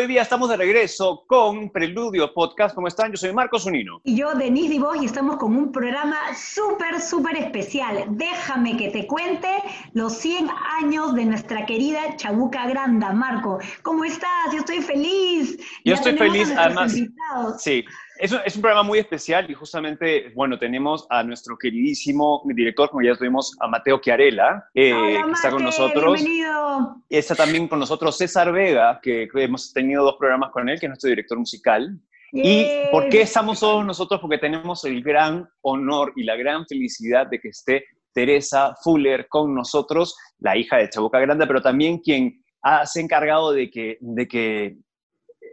Hoy día estamos de regreso con Preludio Podcast. ¿Cómo están? Yo soy Marcos Unino. Y yo, Denise Divos, y estamos con un programa súper, súper especial. Déjame que te cuente los 100 años de nuestra querida Chabuca Granda. Marco, ¿cómo estás? Yo estoy feliz. Yo estoy feliz, además. Sí, es un, es un, programa muy especial y justamente, bueno, tenemos a nuestro queridísimo director, como ya tuvimos, a Mateo Chiarella, eh, que está con nosotros. Bienvenido. Está también con nosotros César Vega, que hemos tenido dos programas con él, que es nuestro director musical. ¿Y por qué estamos todos nosotros? Porque tenemos el gran honor y la gran felicidad de que esté Teresa Fuller con nosotros, la hija de Chabuca Grande, pero también quien ha, se ha encargado de que, de que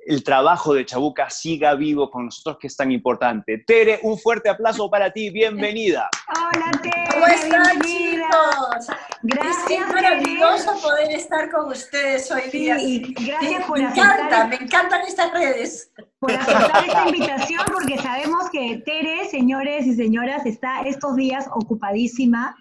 el trabajo de Chabuca siga vivo con nosotros, que es tan importante. Tere, un fuerte aplauso para ti, bienvenida. Hola, Tere. ¿Cómo están, chicos? Gracias. Es maravilloso poder estar con ustedes hoy día. Sí, gracias por me encanta, me encantan estas redes. Por aceptar esta invitación, porque sabemos que Tere, señores y señoras, está estos días ocupadísima,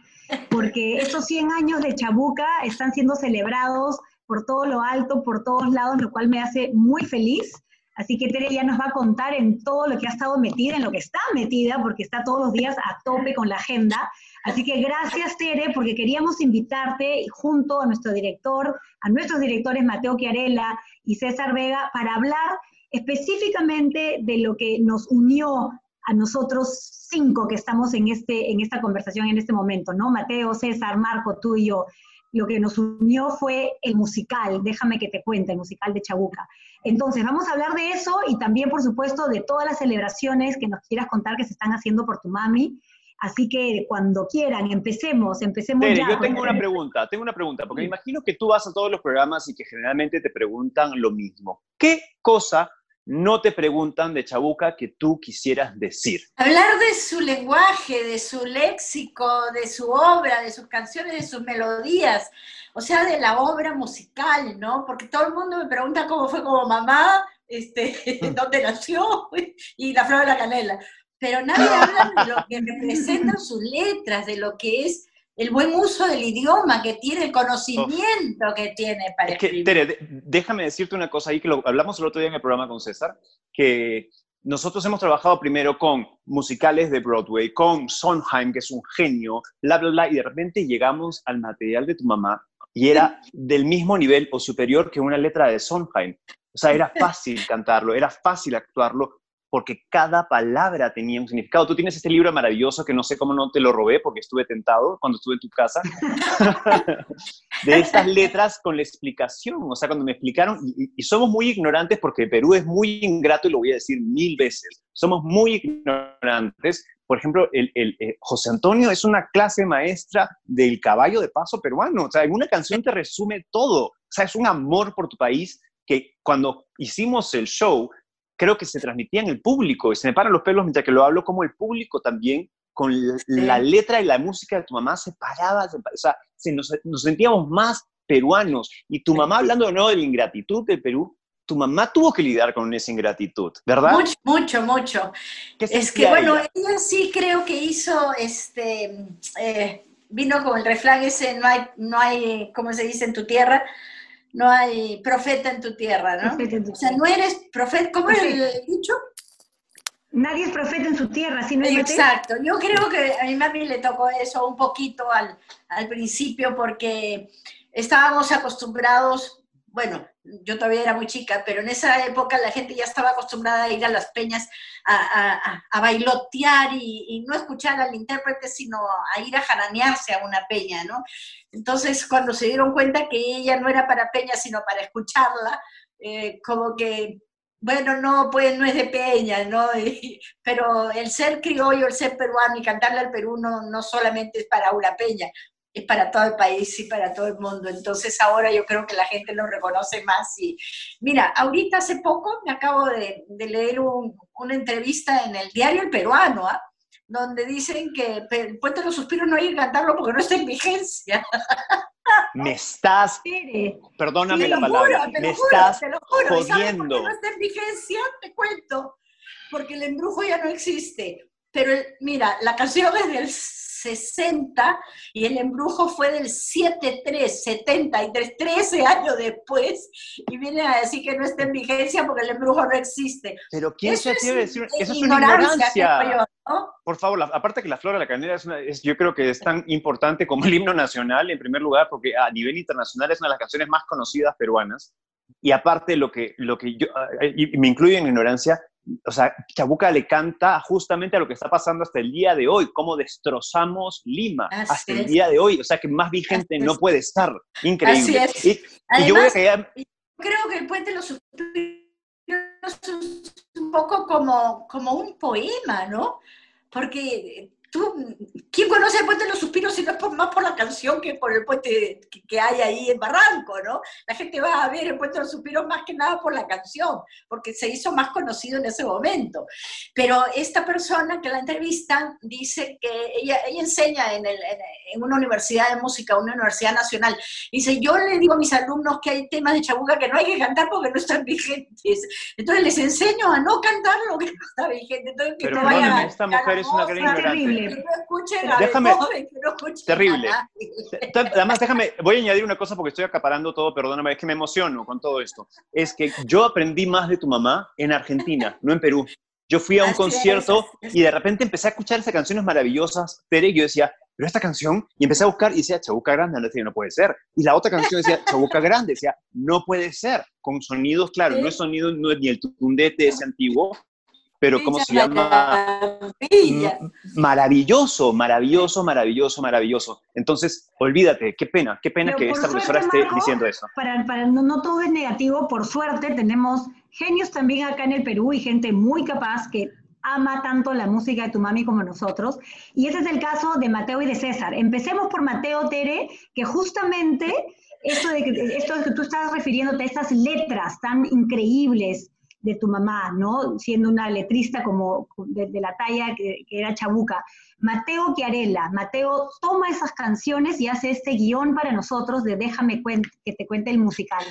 porque estos 100 años de Chabuca están siendo celebrados por todo lo alto, por todos lados, lo cual me hace muy feliz. Así que Tere ya nos va a contar en todo lo que ha estado metida, en lo que está metida, porque está todos los días a tope con la agenda. Así que gracias Tere, porque queríamos invitarte junto a nuestro director, a nuestros directores Mateo Chiarella y César Vega, para hablar específicamente de lo que nos unió a nosotros cinco que estamos en, este, en esta conversación en este momento, ¿no? Mateo, César, Marco, tú y yo lo que nos unió fue el musical, déjame que te cuente, el musical de Chabuca. Entonces, vamos a hablar de eso y también, por supuesto, de todas las celebraciones que nos quieras contar que se están haciendo por tu mami. Así que cuando quieran, empecemos, empecemos Tere, Yo tengo una pregunta, tengo una pregunta, porque me imagino que tú vas a todos los programas y que generalmente te preguntan lo mismo. ¿Qué cosa no te preguntan de Chabuca que tú quisieras decir? Hablar de su lenguaje, de su léxico, de su obra, de sus canciones, de sus melodías, o sea, de la obra musical, ¿no? Porque todo el mundo me pregunta cómo fue como mamá, este, dónde nació y la flor de la canela. Pero nadie habla de lo que representan sus letras, de lo que es el buen uso del idioma que tiene, el conocimiento que tiene para es que, Tere, déjame decirte una cosa ahí que lo hablamos el otro día en el programa con César, que nosotros hemos trabajado primero con musicales de Broadway, con Sondheim, que es un genio, bla, bla, bla, y de repente llegamos al material de tu mamá y era del mismo nivel o superior que una letra de Sondheim. O sea, era fácil cantarlo, era fácil actuarlo, porque cada palabra tenía un significado. Tú tienes este libro maravilloso que no sé cómo no te lo robé porque estuve tentado cuando estuve en tu casa, de estas letras con la explicación. O sea, cuando me explicaron, y, somos muy ignorantes porque Perú es muy ingrato y lo voy a decir mil veces, somos muy ignorantes. Por ejemplo, el, eh, José Antonio es una clase maestra del caballo de paso peruano. O sea, en una canción te resume todo. O sea, es un amor por tu país que cuando hicimos el show, creo que se transmitía en el público, y se me paran los pelos mientras que lo hablo, como el público también, con la letra y la música de tu mamá se paraba, o sea, nos, sentíamos más peruanos. Y tu mamá, hablando de nuevo de la ingratitud del Perú, tu mamá tuvo que lidiar con esa ingratitud, ¿verdad? Mucho, mucho, mucho. Es que, bueno, ella? sí creo que hizo, este, eh, vino con el refrán ese, no hay, no hay, ¿cómo se dice en tu tierra? No hay profeta en tu tierra, ¿no? o sea, no eres profeta, ¿cómo es el dicho? Nadie es profeta en su tierra, ¿sí no Exacto, yo creo que a mi mami le tocó eso un poquito al, al principio porque estábamos acostumbrados, bueno, yo todavía era muy chica, pero en esa época la gente ya estaba acostumbrada a ir a las peñas a, bailotear y, no escuchar al intérprete, sino a ir a jaranearse a una peña, ¿no? Entonces, cuando se dieron cuenta que ella no era para peña, sino para escucharla, eh, como que, bueno, no, pues no es de peña, ¿no? pero el ser criollo, el ser peruano y cantarle al Perú no, no solamente es para una peña, es para todo el país y para todo el mundo. Entonces ahora yo creo que la gente lo reconoce más. Y mira, ahorita hace poco me acabo de, leer una entrevista en el diario El Peruano, ¿ah? donde dicen que el Puente de los Suspiros no hay que cantarlo porque no está en vigencia. Me estás, perdóname la palabra, me estás jodiendo. no está en vigencia? Te cuento, porque el embrujo ya no existe. Pero mira, la canción es del 60 y el embrujo fue del 7-3, 73, 13 años después, y vienen a decir que no está en vigencia porque el embrujo no existe. Pero ¿quién se atreve a decir? Eso es una ignorancia. Por favor, aparte que la flora de la canela es, yo creo que es tan importante como el himno nacional, en primer lugar, porque a nivel internacional es una de las canciones más conocidas peruanas. Y aparte, lo que, lo que yo, y me incluye en ignorancia, o sea, Chabuca le canta justamente a lo que está pasando hasta el día de hoy, cómo destrozamos Lima hasta el día de hoy, o sea, que más vigente no puede estar. Increíble. Así es. Y, yo voy a Creo que el puente es un poco como, como un poema, ¿no? Porque ¿quién conoce el puente de los suspiros si no es más por la canción que por el puente que, hay ahí en Barranco, ¿no? La gente va a ver el puente de los suspiros más que nada por la canción, porque se hizo más conocido en ese momento. Pero esta persona que la entrevista dice que ella, ella enseña en, el, en, una universidad de música, una universidad nacional, dice, yo le digo a mis alumnos que hay temas de chabuca que no hay que cantar porque no están vigentes. Entonces les enseño a no cantar lo que no está vigente. Entonces, que Pero no esta mujer es una gran ignorante déjame, terrible. Además, déjame, voy a añadir una cosa porque estoy acaparando todo, perdóname, es que me emociono con todo esto. Es que yo aprendí más de tu mamá en Argentina, no en Perú. Yo fui a un concierto y de repente empecé a escuchar esas canciones maravillosas, Tere, y yo decía, pero esta canción, y empecé a buscar y decía, Chabuca Grande, no, decía, no puede ser. Y la otra canción decía, Chabuca Grande, decía, no puede ser, con sonidos, claro, no es sonido, no es ni el tundete ese antiguo, pero ¿cómo se llama? Maravilloso, maravilloso, maravilloso, maravilloso. Entonces, olvídate, qué pena, qué pena que esta profesora esté diciendo eso. Para, para no, todo es negativo, por suerte tenemos genios también acá en el Perú y gente muy capaz que ama tanto la música de tu mami como nosotros. Y ese es el caso de Mateo y de César. Empecemos por Mateo Tere, que justamente esto de que, esto de que tú estás refiriéndote a estas letras tan increíbles, de tu mamá, ¿no? Siendo una letrista como de, la talla que, era Chabuca. Mateo Chiarella, Mateo toma esas canciones y hace este guion para nosotros de Déjame que te cuente el musical.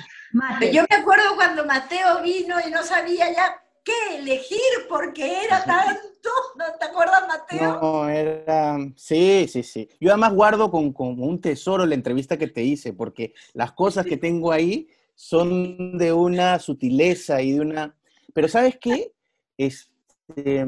Yo me acuerdo cuando Mateo vino y no sabía ya qué elegir porque era tanto, ¿no te acuerdas, Mateo? No, era, sí, sí, sí. Yo además guardo con, con un tesoro la entrevista que te hice, porque las cosas que tengo ahí son de una sutileza y de una pero ¿sabes qué? Este,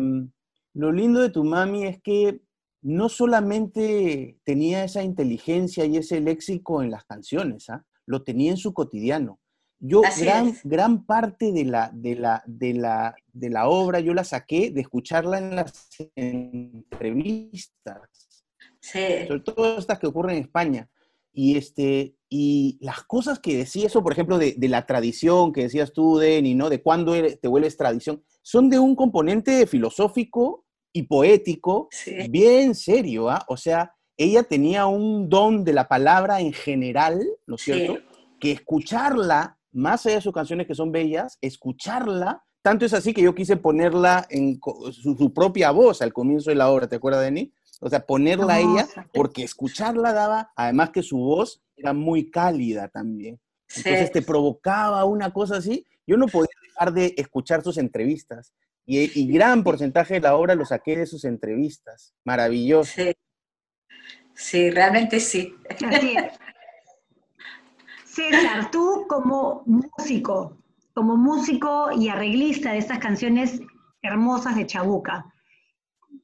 lo lindo de tu mami es que no solamente tenía esa inteligencia y ese léxico en las canciones, ¿ah? lo tenía en su cotidiano. Yo gran, gran parte de la, de, la, de, la, de la obra yo la saqué de escucharla en las entrevistas. Sí. Sobre todo estas que ocurren en España. Y, este, y las cosas que decía eso, por ejemplo, de, la tradición que decías tú, Denny, ¿no? De cuándo te vuelves tradición, son de un componente filosófico y poético bien serio, ¿ah? O sea, ella tenía un don de la palabra en general, ¿no es cierto? Que escucharla, más allá de sus canciones que son bellas, escucharla, tanto es así que yo quise ponerla en su, su propia voz al comienzo de la obra, ¿te acuerdas, Denny? O sea, ponerla a ella, porque escucharla daba, además que su voz era muy cálida también. Entonces te provocaba una cosa así. Yo no podía dejar de escuchar sus entrevistas. Y, gran porcentaje de la obra lo saqué de sus entrevistas. Maravilloso. Sí, sí realmente sí. César, tú como músico, como músico y arreglista de estas canciones hermosas de Chabuca,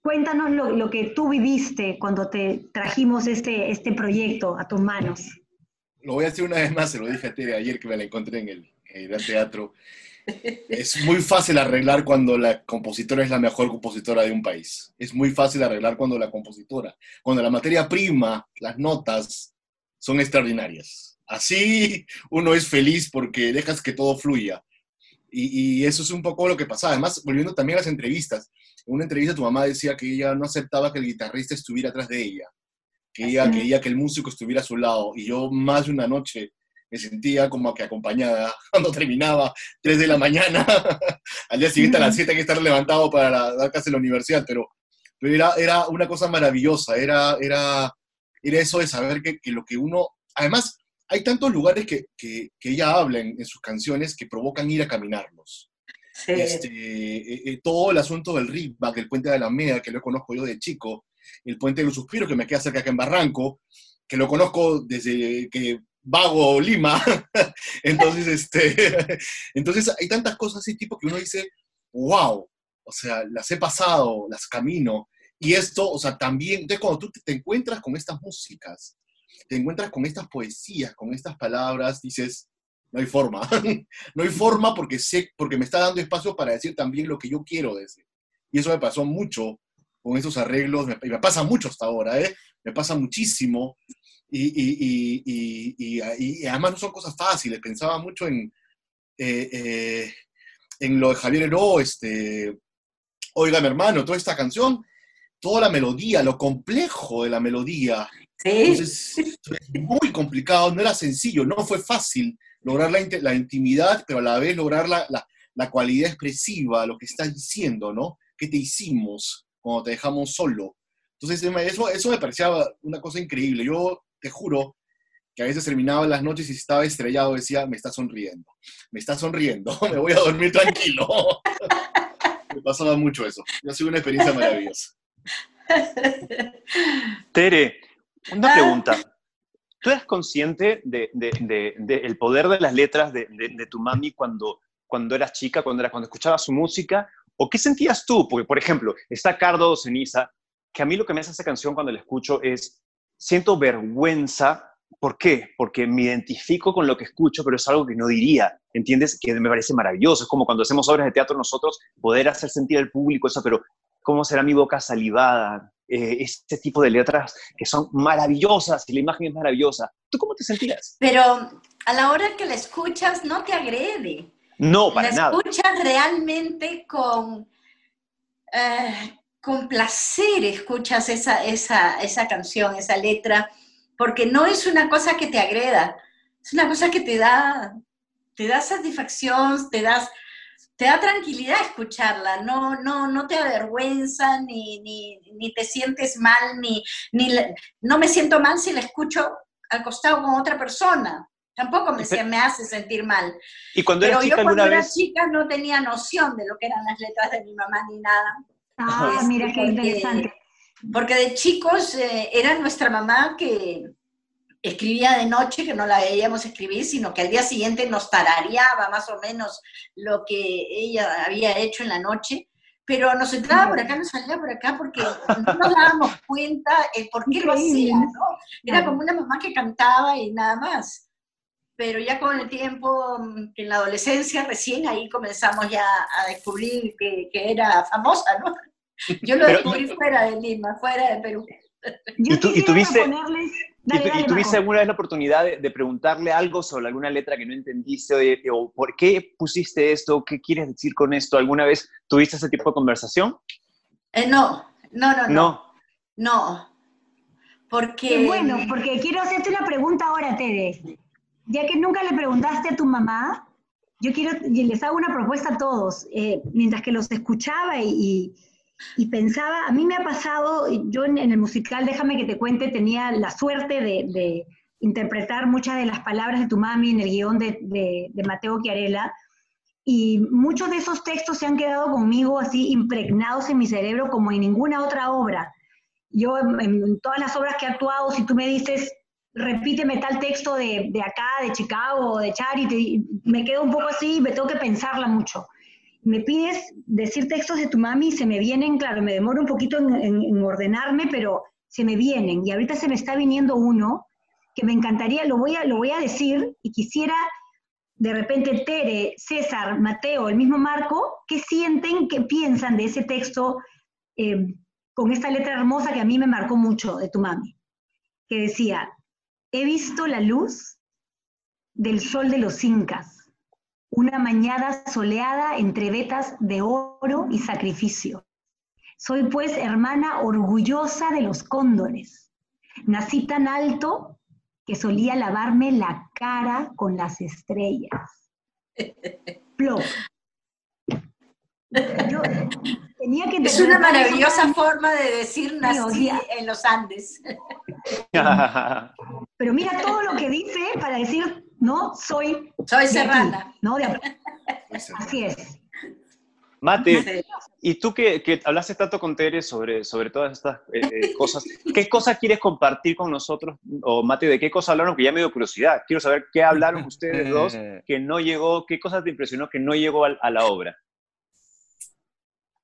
Cuéntanos lo, que tú viviste cuando te trajimos este, este proyecto a tus manos. Lo voy a hacer una vez más, se lo dije a Tere ayer que me la encontré en el, en el teatro. Es muy fácil arreglar cuando la compositora es la mejor compositora de un país. Es muy fácil arreglar cuando la compositora, cuando la materia prima, las notas, son extraordinarias. Así uno es feliz porque dejas que todo fluya. Y, y, eso es un poco lo que pasaba. Además, volviendo también a las entrevistas, en una entrevista tu mamá decía que ella no aceptaba que el guitarrista estuviera atrás de ella, que ella quería que el músico estuviera a su lado. Y yo más de una noche me sentía como que acompañada cuando terminaba 3 de la mañana. Al día siguiente a las 7 hay que estar levantado para dar clase en la universidad, pero, pero era, era una cosa maravillosa, era, era, era eso de saber que, que lo que uno... Además, hay tantos lugares que, que, que ella habla en, en, sus canciones que provocan ir a caminarlos. Este, eh, eh, todo el asunto del Rickback, el puente de la Alameda, que lo conozco yo de chico, el Puente de los Suspiros, que me queda cerca acá en Barranco, que lo conozco desde que vago Lima. entonces, este, entonces hay tantas cosas así, tipo que uno dice, wow, o sea, las he pasado, las camino. Y esto, o sea, también, entonces cuando tú te encuentras con estas músicas, te encuentras con estas poesías, con estas palabras, dices, no hay forma. no hay forma porque sé, porque me está dando espacio para decir también lo que yo quiero decir. Y eso me pasó mucho con esos arreglos, me, me pasa mucho hasta ahora, ¿eh? Me pasa muchísimo. Y, y, y, y, además no son cosas fáciles. Pensaba mucho en, eh, eh, en lo de Javier Heró, este, Oiga, mi hermano, toda esta canción, toda la melodía, lo complejo de la melodía. Sí. Entonces, es muy complicado, no era sencillo, no fue fácil lograr la, la intimidad, pero a la vez lograr la, la, la, cualidad expresiva, lo que estás diciendo, ¿no? ¿Qué te hicimos cuando te dejamos solo? Entonces, eso, eso me parecía una cosa increíble. Yo te juro que a veces terminaba las noches y estaba estrellado, decía, me está sonriendo, me está sonriendo, me voy a dormir tranquilo. me pasaba mucho eso. Ha sido una experiencia maravillosa. Tere, una pregunta. ¿Tú eres consciente del de, de, poder de las letras de, tu mami cuando, cuando eras chica, cuando, era, cuando escuchabas su música? ¿O qué sentías tú? Porque, por ejemplo, está Cardo Ceniza, que a mí lo que me hace esa canción cuando la escucho es, siento vergüenza. ¿Por qué? Porque me identifico con lo que escucho, pero es algo que no diría, ¿entiendes? Que me parece maravilloso. Es como cuando hacemos obras de teatro nosotros, poder hacer sentir al público eso, pero ¿cómo será mi boca salivada? Eh, este tipo de letras que son maravillosas y la imagen es maravillosa. ¿Tú cómo te sentías? Pero a la hora que la escuchas no te agrede. No, para nada. La escuchas realmente con, eh, con placer, escuchas esa, esa, esa canción, esa letra, porque no es una cosa que te agreda, es una cosa que te da, te da satisfacción, te das te da tranquilidad escucharla, no, no, no te avergüenza, ni, ni, ni te sientes mal, ni, ni no me siento mal si la escucho al costado con otra persona. Tampoco me, me hace sentir mal. ¿Y cuando Pero chica, yo cuando era chica no tenía noción de lo que eran las letras de mi mamá ni nada. Ah, mira qué interesante. Porque de chicos eh, era nuestra mamá que, escribía de noche, que no la veíamos escribir, sino que al día siguiente nos tarareaba más o menos lo que ella había hecho en la noche, pero nos entraba por acá, nos salía por acá, porque no nos dábamos cuenta el por qué lo hacía, ¿no? Era como una mamá que cantaba y nada más. Pero ya con el tiempo, en la adolescencia, recién ahí comenzamos ya a descubrir que, que era famosa, ¿no? Yo lo descubrí fuera de Lima, fuera de Perú. ¿Y, tú, ¿Y tuviste, ponerles ¿Y, tuviste alguna vez la oportunidad de, preguntarle algo sobre alguna letra que no entendiste o, por qué pusiste esto? ¿Qué quieres decir con esto? ¿Alguna vez tuviste ese tipo de conversación? Eh, no, no, no, no. No. Porque... bueno, porque quiero hacerte una pregunta ahora, Tere. Ya que nunca le preguntaste a tu mamá, yo quiero, les hago una propuesta a todos. Eh, mientras que los escuchaba y y pensaba, a mí me ha pasado, yo en, el musical, déjame que te cuente, tenía la suerte de, interpretar muchas de las palabras de tu mami en el guion de, de, Mateo Chiarella, y muchos de esos textos se han quedado conmigo así impregnados en mi cerebro como en ninguna otra obra. Yo en, todas las obras que he actuado, si tú me dices, repíteme tal texto de, de acá, de Chicago, de Charity, me quedo un poco así y me tengo que pensarla mucho me pides decir textos de tu mami y se me vienen, claro, me demoro un poquito en, ordenarme, pero se me vienen. Y ahorita se me está viniendo uno que me encantaría, lo voy a, lo voy a decir y quisiera de repente Tere, César, Mateo, el mismo Marco, ¿qué sienten, qué piensan de ese texto eh, con esta letra hermosa que a mí me marcó mucho de tu mami? Que decía, he visto la luz del sol de los incas una mañana soleada entre vetas de oro y sacrificio. Soy pues hermana orgullosa de los cóndores. Nací tan alto que solía lavarme la cara con las estrellas. Plop. es una maravillosa forma de decir nací en los Andes. Pero mira todo lo que dice para decir ¿no? Soy... Soy serrana. ¿no? Así es. Mate, y tú que, que, hablaste tanto con Tere sobre, sobre todas estas eh, eh, cosas, ¿qué cosa quieres compartir con nosotros? O Mate, ¿de qué cosa hablaron? Que ya me dio curiosidad. Quiero saber qué hablaron ustedes dos que no llegó, qué cosas te impresionó que no llegó a, la obra.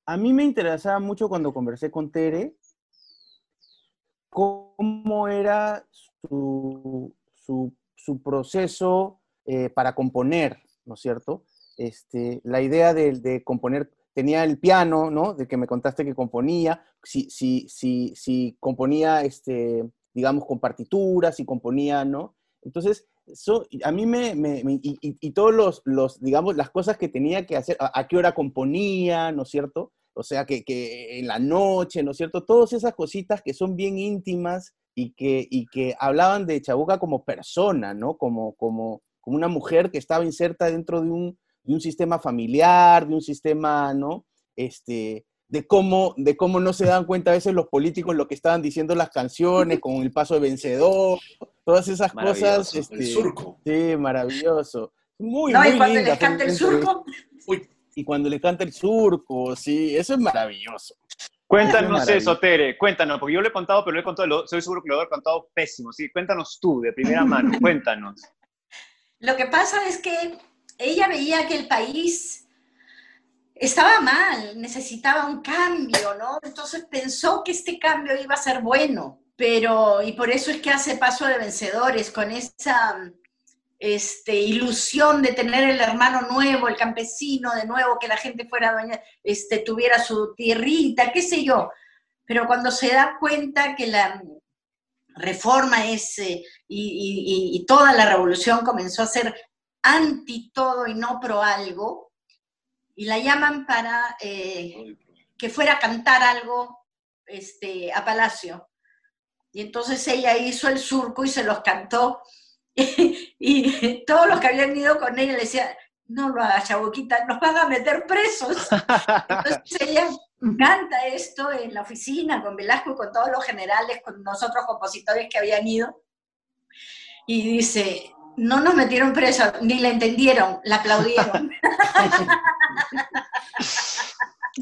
A mí me interesaba mucho cuando conversé con Tere cómo era su, su, su proceso eh, para componer, ¿no es cierto? Este, la idea de, componer, tenía el piano, ¿no? De que me contaste que componía, si, si, si, si componía, este, digamos, con partituras, si componía, ¿no? Entonces, a mí me, y, todos los, los, digamos, las cosas que tenía que hacer, a, qué hora componía, ¿no es cierto? O sea, que, que, en la noche, ¿no es cierto? Todas esas cositas que son bien íntimas y que, y que hablaban de Chabuca como persona, ¿no? Como, como, como una mujer que estaba inserta dentro de un, de un sistema familiar, de un sistema, ¿no? Este, de cómo, de cómo no se dan cuenta a veces los políticos lo que estaban diciendo las canciones, con el paso de vencedor, todas esas cosas. Este, el surco. Sí, maravilloso. Muy, no, y cuando les canta el surco. Y cuando le canta el surco, sí, eso es maravilloso. Cuéntanos eso, Tere, cuéntanos, porque yo lo he contado, pero lo he contado, soy seguro que lo he contado pésimo. Sí, cuéntanos tú, de primera mano, cuéntanos. Lo que pasa es que ella veía que el país estaba mal, necesitaba un cambio, ¿no? Entonces pensó que este cambio iba a ser bueno, pero, y por eso es que hace paso de vencedores, con esa este, ilusión de tener el hermano nuevo, el campesino de nuevo, que la gente fuera dueña, este, tuviera su tierrita, qué sé yo. Pero cuando se da cuenta que la reforma es, eh, y, toda la revolución comenzó a ser anti todo y no pro algo, y la llaman para eh, que fuera a cantar algo este, a Palacio. Y entonces ella hizo el surco y se los cantó. y todos los que habían ido con ella le decían, no lo hagas, Chabuquita, nos van a meter presos. Entonces ella canta esto en la oficina con Velasco y con todos los generales, con nosotros compositores que habían ido. Y dice, no nos metieron preso, ni la entendieron, la aplaudieron.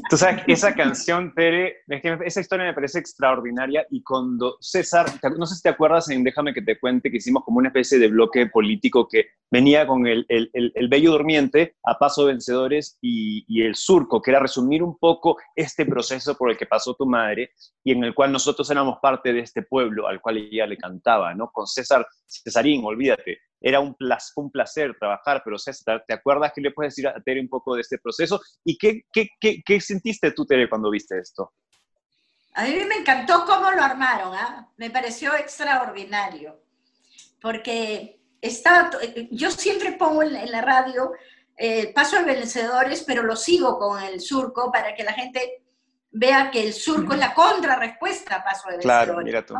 Tú sabes, esa canción, Tere, esa historia me parece extraordinaria y cuando César, no sé si te acuerdas en Déjame que te cuente que hicimos como una especie de bloque político que venía con el, el, el, Bello Durmiente, A Paso Vencedores y, y, El Surco, que era resumir un poco este proceso por el que pasó tu madre y en el cual nosotros éramos parte de este pueblo al cual ella le cantaba, ¿no? Con César, Cesarín, olvídate, era un, un placer trabajar, pero César, ¿te acuerdas que le puedes decir a Tere un poco de este proceso? ¿Y qué, qué, qué, qué sentiste tú, Tere, cuando viste esto? A mí me encantó cómo lo armaron, ¿ah? me pareció extraordinario, porque estaba, yo siempre pongo en, la radio eh, paso de vencedores, pero lo sigo con el surco para que la gente vea que el surco es la contrarrespuesta a paso de vencedores. Claro, mira tú.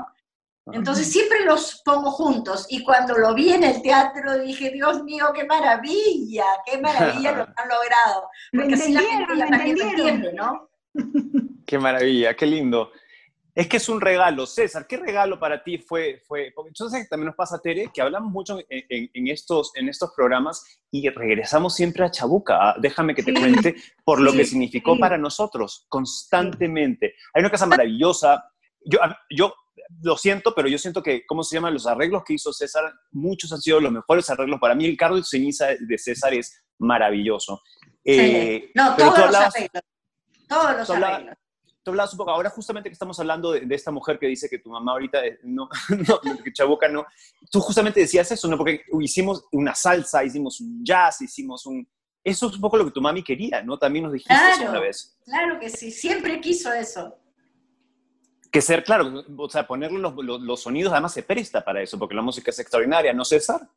Entonces siempre los pongo juntos y cuando lo vi en el teatro dije, Dios mío, qué maravilla, qué maravilla lo que han logrado. Porque así la gente también entiende, ¿no? Qué maravilla, qué lindo. Es que es un regalo. César, ¿qué regalo para ti fue? fue porque yo sé que también nos pasa, Tere, que hablamos mucho en, estos, en estos programas y regresamos siempre a Chabuca. Déjame que te cuente por lo que significó para nosotros constantemente. Hay una casa maravillosa. Yo, yo lo siento, pero yo siento que, ¿cómo se llaman? Los arreglos que hizo César, muchos han sido los mejores arreglos. Para mí, el carro de ceniza de César es maravilloso. Eh, no, todos los arreglos. Todos los arreglos. Tú hablabas un poco, ahora justamente que estamos hablando de, esta mujer que dice que tu mamá ahorita no, no, que Chabuca no, tú justamente decías eso, ¿no? Porque hicimos una salsa, hicimos un jazz, hicimos un... Eso es un poco lo que tu mami quería, ¿no? También nos dijiste eso una vez. Claro que sí, siempre quiso eso que ser, claro, o sea, ponerle los, los, sonidos además se presta para eso, porque la música es extraordinaria, ¿no, César?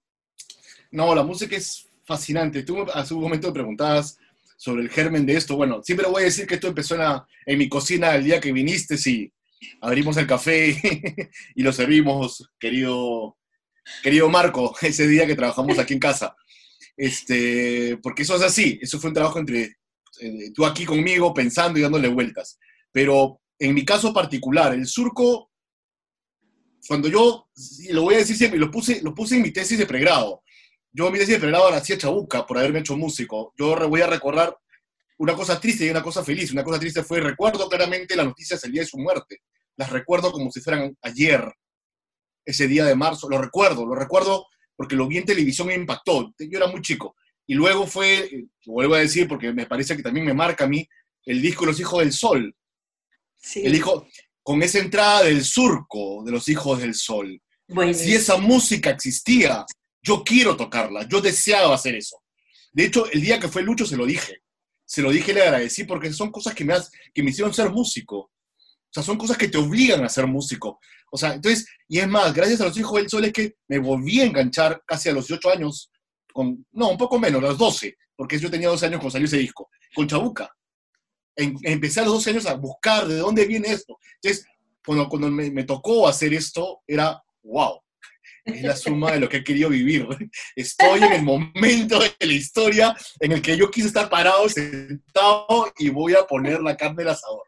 No, la música es fascinante. Tú hace un momento me preguntabas sobre el germen de esto. Bueno, siempre voy a decir que esto empezó en, en mi cocina el día que viniste, sí. Abrimos el café y lo servimos, querido, querido Marco, ese día que trabajamos aquí en casa. Este, porque eso es así, eso fue un trabajo entre eh, tú aquí conmigo pensando y dándole vueltas. Pero en mi caso particular, el surco, cuando yo, lo voy a decir siempre, lo puse, lo puse en mi tesis de pregrado. Yo mi tesis de pregrado la hacía Chabuca por haberme hecho músico. Yo voy a recordar una cosa triste y una cosa feliz. Una cosa triste fue, recuerdo claramente las noticias el día de su muerte. Las recuerdo como si fueran ayer, ese día de marzo. Lo recuerdo, lo recuerdo porque lo vi en televisión me impactó. Yo era muy chico. Y luego fue, eh, vuelvo a decir porque me parece que también me marca a mí, el disco Los Hijos del Sol. Sí. El hijo, con esa entrada del surco de Los Hijos del Sol. Si esa música existía, yo quiero tocarla, yo deseaba hacer eso. De hecho, el día que fue Lucho se lo dije se lo dije y le agradecí porque son cosas que me, que me hicieron ser músico. O sea, son cosas que te obligan a ser músico. O sea, entonces, y es más, gracias a los hijos del sol es que me volví a enganchar casi a los 18 años, con, no, un poco menos, a los 12, porque yo tenía 12 años cuando salió ese disco, con Chabuca. Empecé a los 12 años a buscar de dónde viene esto. Entonces, cuando, cuando me, me tocó hacer esto, era, wow, es la suma de lo que he querido vivir. Estoy en el momento de la historia en el que yo quise estar parado, sentado y voy a poner la carne al asador.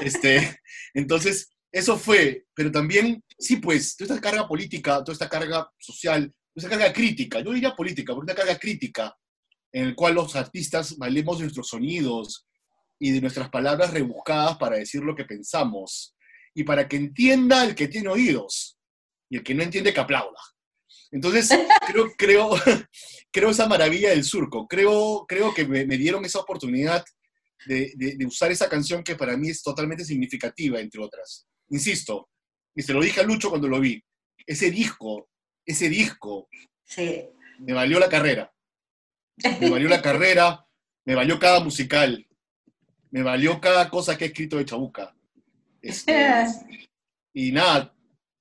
Este, entonces, eso fue, pero también, sí, pues, toda esta carga política, toda esta carga social, toda esta carga crítica, yo diría política, porque una carga crítica en el cual los artistas valemos nuestros sonidos y de nuestras palabras rebuscadas para decir lo que pensamos y para que entienda el que tiene oídos y el que no entiende que aplauda. Entonces, creo, creo, creo esa maravilla del surco. Creo, creo que me, dieron esa oportunidad de, de, usar esa canción que para mí es totalmente significativa, entre otras. Insisto, y se lo dije a Lucho cuando lo vi, ese disco, ese disco, sí. me valió la carrera. Me valió la carrera, me valió cada musical, me valió cada cosa que he escrito de Chabuca. Este, y nada,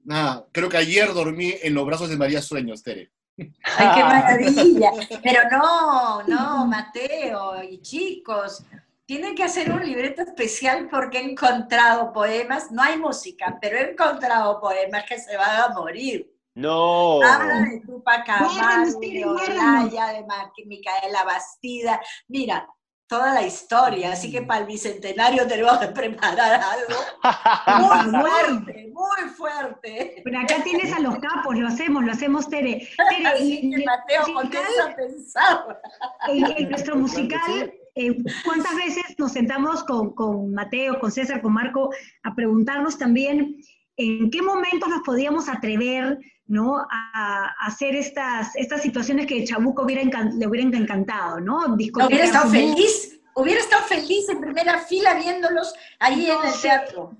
Nada, creo que ayer dormí en los brazos de María Sueños, Tere. ¡Ay, qué maravilla! Pero no, no, Mateo y chicos, tienen que hacer un libreto especial porque he encontrado poemas, no hay música, pero he encontrado poemas que se van a morir. No. Habla de Tupac Amaru, de Olaya, de Micaela Bastida. Mira, toda la historia, así que para el bicentenario tenemos que preparar algo muy fuerte, muy fuerte. Pero acá tienes a los capos, lo hacemos, lo hacemos, Tere. Tere así que Mateo, ¿con qué pensar? En, nuestro musical, eh, ¿cuántas veces nos sentamos con, con Mateo, con César, con Marco, a preguntarnos también en qué momentos nos podíamos atrever ¿no? A, hacer estas, estas situaciones que Chabuco hubiera le hubieran encantado, ¿no? hubiera estado feliz, hubiera estado feliz en primera fila viéndolos ahí en el teatro.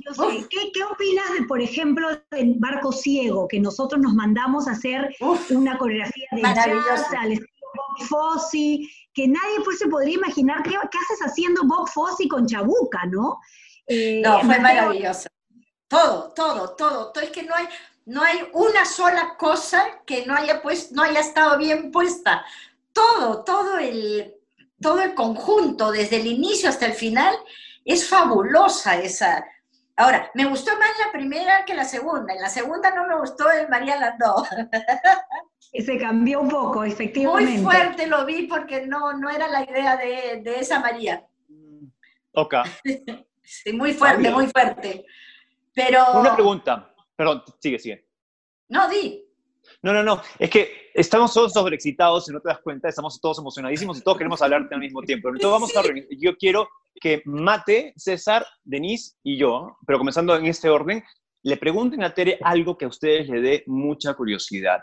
¿Qué, opinas de, por ejemplo, del Barco Ciego, que nosotros nos mandamos a hacer una coreografía de jazz al estilo Bob Fosse, que nadie pues se podría imaginar qué, haces haciendo Bob Fosse con Chabuca, ¿no? Eh, no, fue maravilloso. Todo, todo, todo. Es que no hay, no hay una sola cosa que no haya, pues, no haya estado bien puesta. Todo, todo el, todo el conjunto, desde el inicio hasta el final, es fabulosa esa. Ahora, me gustó más la primera que la segunda. En la segunda no me gustó el María Landó. Se cambió un poco, efectivamente. Muy fuerte lo vi porque no, no era la idea de, esa María. Ok. Sí, muy fuerte, muy fuerte. Pero... Una pregunta. Perdón, sigue, sigue. No, di. No, no, no. Es que estamos todos sobreexcitados, si no te das cuenta, estamos todos emocionadísimos y todos queremos hablarte al mismo tiempo. Entonces vamos a reunir. Yo quiero que Mate, César, Denise y yo, pero comenzando en este orden, le pregunten a Tere algo que a ustedes le dé mucha curiosidad.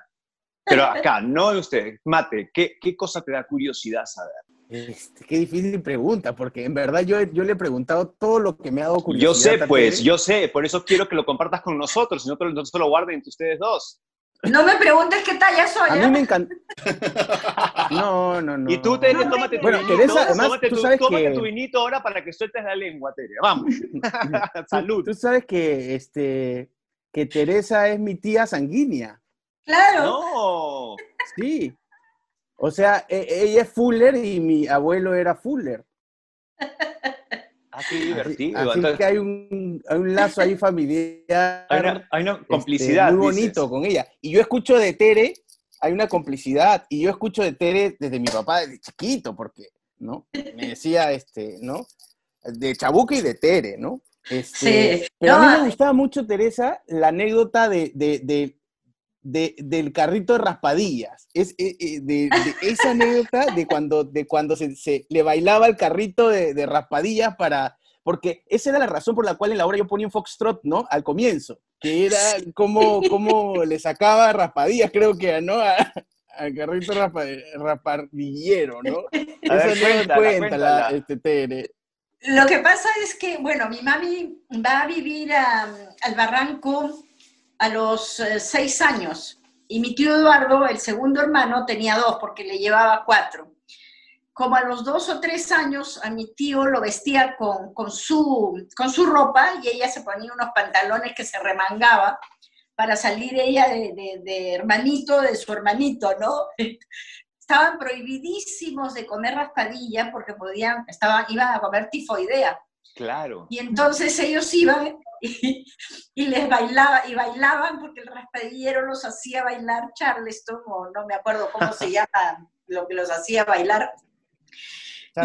Pero acá, no de ustedes. Mate, ¿qué, ¿qué cosa te da curiosidad saber? Este, qué difícil pregunta, porque en verdad yo, yo le he preguntado todo lo que me ha dado curiosidad. Yo sé, pues, yo sé, por eso quiero que lo compartas con nosotros, si no, no se lo guarden entre ustedes dos. No me preguntes qué talla soy. A mí ¿eh? me encanta. No, no, no. Y tú, Tere, tómate tu bueno, vinito. Teresa, además, tómate, tú tu, sabes tómate que... tu vinito ahora para que sueltes la lengua, Tere. Vamos. Salud. Tú, tú, sabes que, este, que Teresa es mi tía sanguínea. Claro. No. Sí. O sea, e, ella es Fuller y mi abuelo era Fuller. Ah, qué divertido. Así, que hay un, hay un, lazo ahí familiar. Hay una, hay una este, complicidad. muy bonito dices. con ella. Y yo escucho de Tere, hay una complicidad. Y yo escucho de Tere desde mi papá, desde chiquito, porque, ¿no? Me decía, este, ¿no? De Chabuca y de Tere, ¿no? Este, sí. Pero no, a mí me gustaba mucho, Teresa, la anécdota de, de, de del carrito de raspadillas. Es, eh, eh, de, esa anécdota de cuando, de cuando se, le bailaba el carrito de, raspadillas para... Porque esa era la razón por la cual en la obra yo ponía un foxtrot, ¿no? Al comienzo, que era como, como le sacaba raspadillas, creo que, ¿no? al carrito rapadillero, ¿no? Eso no cuenta la, este, Tere. Lo que pasa es que, bueno, mi mami va a vivir al barranco a los eh, seis años y mi tío Eduardo, el segundo hermano, tenía dos porque le llevaba cuatro. Como a los dos o tres años, a mi tío lo vestía con, con, su, con su ropa y ella se ponía unos pantalones que se remangaba para salir ella de, de hermanito de su hermanito, ¿no? estaban prohibidísimos de comer raspadilla porque podían, estaban, iban a comer tifoidea. Claro. Y entonces ellos iban y, les bailaba, y bailaban porque el raspadillero los hacía bailar Charleston, o no me acuerdo cómo se llama lo que los hacía bailar.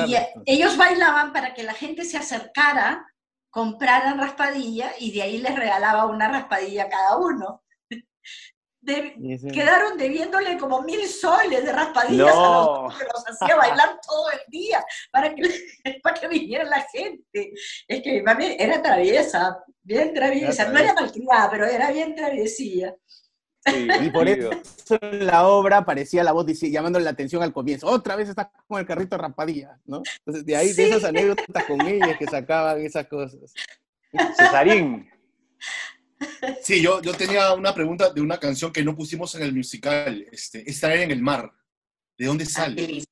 Y ellos bailaban para que la gente se acercara, compraran raspadilla y de ahí les regalaba una raspadilla a cada uno quedaron debiéndole como mil soles de raspadillas a los que los hacía bailar todo el día para que, para que viniera la gente. Es que mi mami era traviesa, bien traviesa, no era malcriada, pero era bien traviesilla. y por eso en la obra parecía la voz llamando la atención al comienzo. Otra vez está con el carrito raspadilla, ¿no? Entonces, de ahí, de esas anécdotas con ella que sacaban esas cosas. Cesarín, Sí, yo, yo tenía una pregunta de una canción que no pusimos en el musical, este, Estar en el mar. ¿De dónde sale?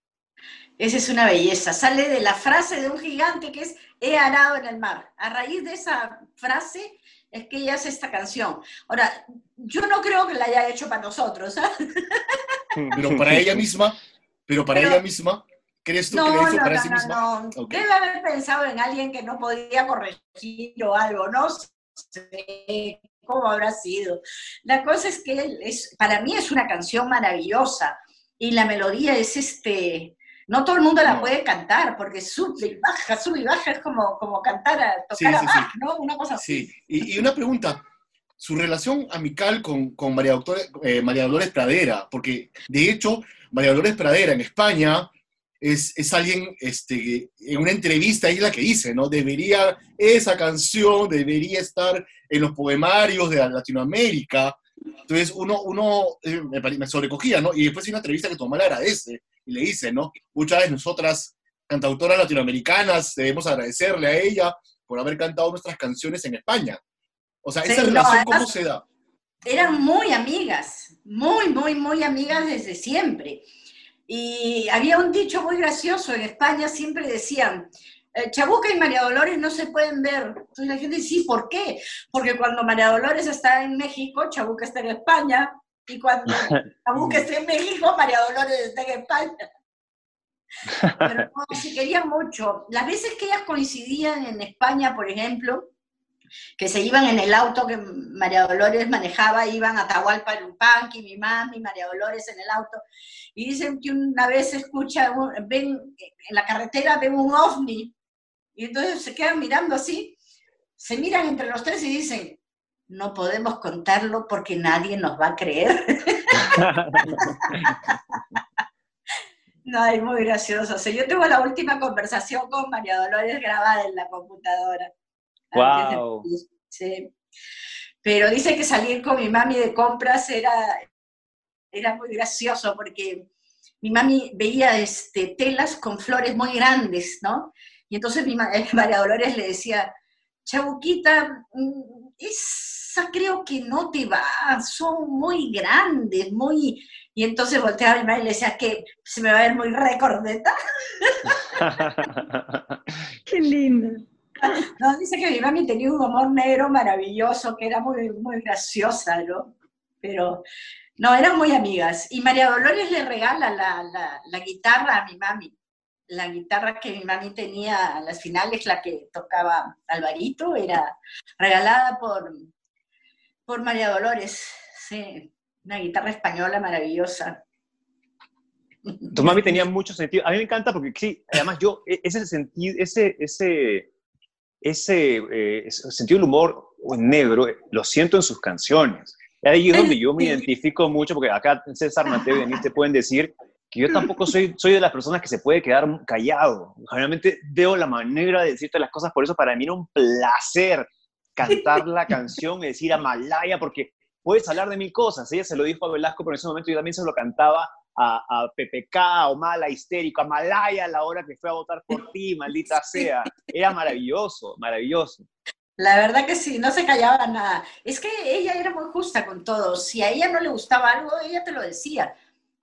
Esa es una belleza. Sale de la frase de un gigante que es he arado en el mar. A raíz de esa frase es que ella hace esta canción. Ahora, yo no creo que la haya hecho para nosotros. ¿ah? Pero para ella misma, pero para ella misma, ¿crees tú que la hizo para sí misma? No, no. Debe haber pensado en alguien que no podía corregir o algo, no sé cómo habrá sido. La cosa es que es, para mí es una canción maravillosa y la melodía es este, no todo el mundo la puede cantar porque sube y baja, sube y baja, es como, como cantar, a, tocar a Bach, ¿no? Una cosa así. Sí, y, una pregunta, su relación amical con, con María, eh, María Dolores Pradera, porque de hecho María Dolores Pradera en España es, alguien, este, en una entrevista es la que dice, ¿no? Debería, esa canción debería estar en los poemarios de Latinoamérica. Entonces uno, uno eh, me, sobrecogía, ¿no? Y después hay una entrevista que tu mamá le agradece y le dice, ¿no? Muchas de nosotras, cantautoras latinoamericanas, debemos agradecerle a ella por haber cantado nuestras canciones en España. O sea, esa relación, ¿cómo se da? Eran muy amigas, muy, muy, muy amigas desde siempre. Y había un dicho muy gracioso, en España siempre decían, eh, Chabuca y María Dolores no se pueden ver. Entonces la gente dice, sí, ¿por qué? Porque cuando María Dolores está en México, Chabuca está en España, y cuando Chabuca está en México, María Dolores está en España. Pero no, se querían mucho. Las veces que ellas coincidían en España, por ejemplo, que se iban en el auto que María Dolores manejaba, iban a Tahualpa, y mi mami, María Dolores en el auto, y dicen que una vez escucha, ven, en la carretera ven un ovni, y entonces se quedan mirando así, se miran entre los tres y dicen, no podemos contarlo porque nadie nos va a creer. no, es muy gracioso. yo tengo la última conversación con María Dolores grabada en la computadora. Wow. Sí. Pero dice que salir con mi mami de compras era, era muy gracioso porque mi mami veía este, telas con flores muy grandes, ¿no? Y entonces mi María Dolores le decía, Chabuquita, mm, esa creo que no te va, son muy grandes, muy... Y entonces volteaba mi madre y le decía que se me va a ver muy recordeta. Qué linda. No, dice que mi mami tenía un humor negro maravilloso, que era muy, muy graciosa, ¿no? Pero no, eran muy amigas. Y María Dolores le regala la, guitarra a mi mami. La guitarra que mi mami tenía a las finales, la que tocaba Alvarito, era regalada por, por María Dolores. Sí, una guitarra española maravillosa. Tu mami tenía mucho sentido. A mí me encanta porque sí, además yo, e, ese sentido, ese, ese, ese, eh, sentido del humor negro lo siento en sus canciones. Ahí es donde yo me identifico mucho, porque acá César, Mateo y Denise te pueden decir que yo tampoco soy, soy de las personas que se puede quedar callado. Generalmente veo la manera de decirte las cosas, por eso para mí era un placer cantar la canción y decir a Malaya, porque puedes hablar de mil cosas. Ella se lo dijo a Velasco, pero en ese momento yo también se lo cantaba a, a PPK o Mala Histérico, a Malaya a la hora que fue a votar por ti, maldita sea. Era maravilloso, maravilloso. La verdad que sí, no se callaba nada. Es que ella era muy justa con todo. Si a ella no le gustaba algo, ella te lo decía.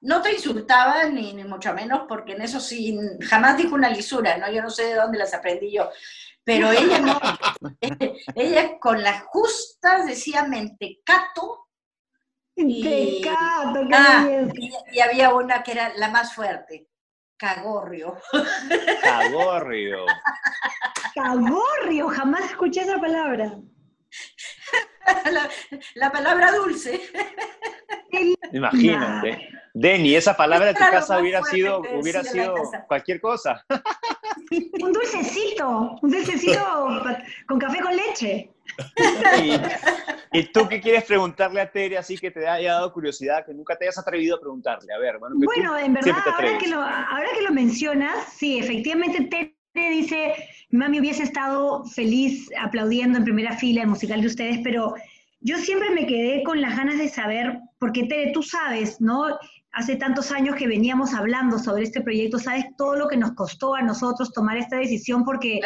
No te insultaba, ni, ni mucho menos, porque en eso sí, jamás dijo una lisura, ¿no? Yo no sé de dónde las aprendí yo. Pero ella no. ella con las justas decía mentecato. Mentecato, ah, y, y había una que era la más fuerte, cagorrio. Cagorrio. Cagorrio, jamás escuché esa palabra. La, palabra dulce. Imagínate. Denny, esa palabra de tu casa hubiera sido, hubiera sido cualquier cosa. Un dulcecito, un dulcecito con café con leche. Y, tú qué quieres preguntarle a Tere así que te haya dado curiosidad, que nunca te hayas atrevido a preguntarle? A ver, bueno, bueno en verdad, ahora que, lo, ahora que lo mencionas, sí, efectivamente Tere dice, mami hubiese estado feliz aplaudiendo en primera fila el musical de ustedes, pero yo siempre me quedé con las ganas de saber, porque Tere, tú sabes, ¿no? Hace tantos años que veníamos hablando sobre este proyecto, sabes todo lo que nos costó a nosotros tomar esta decisión, porque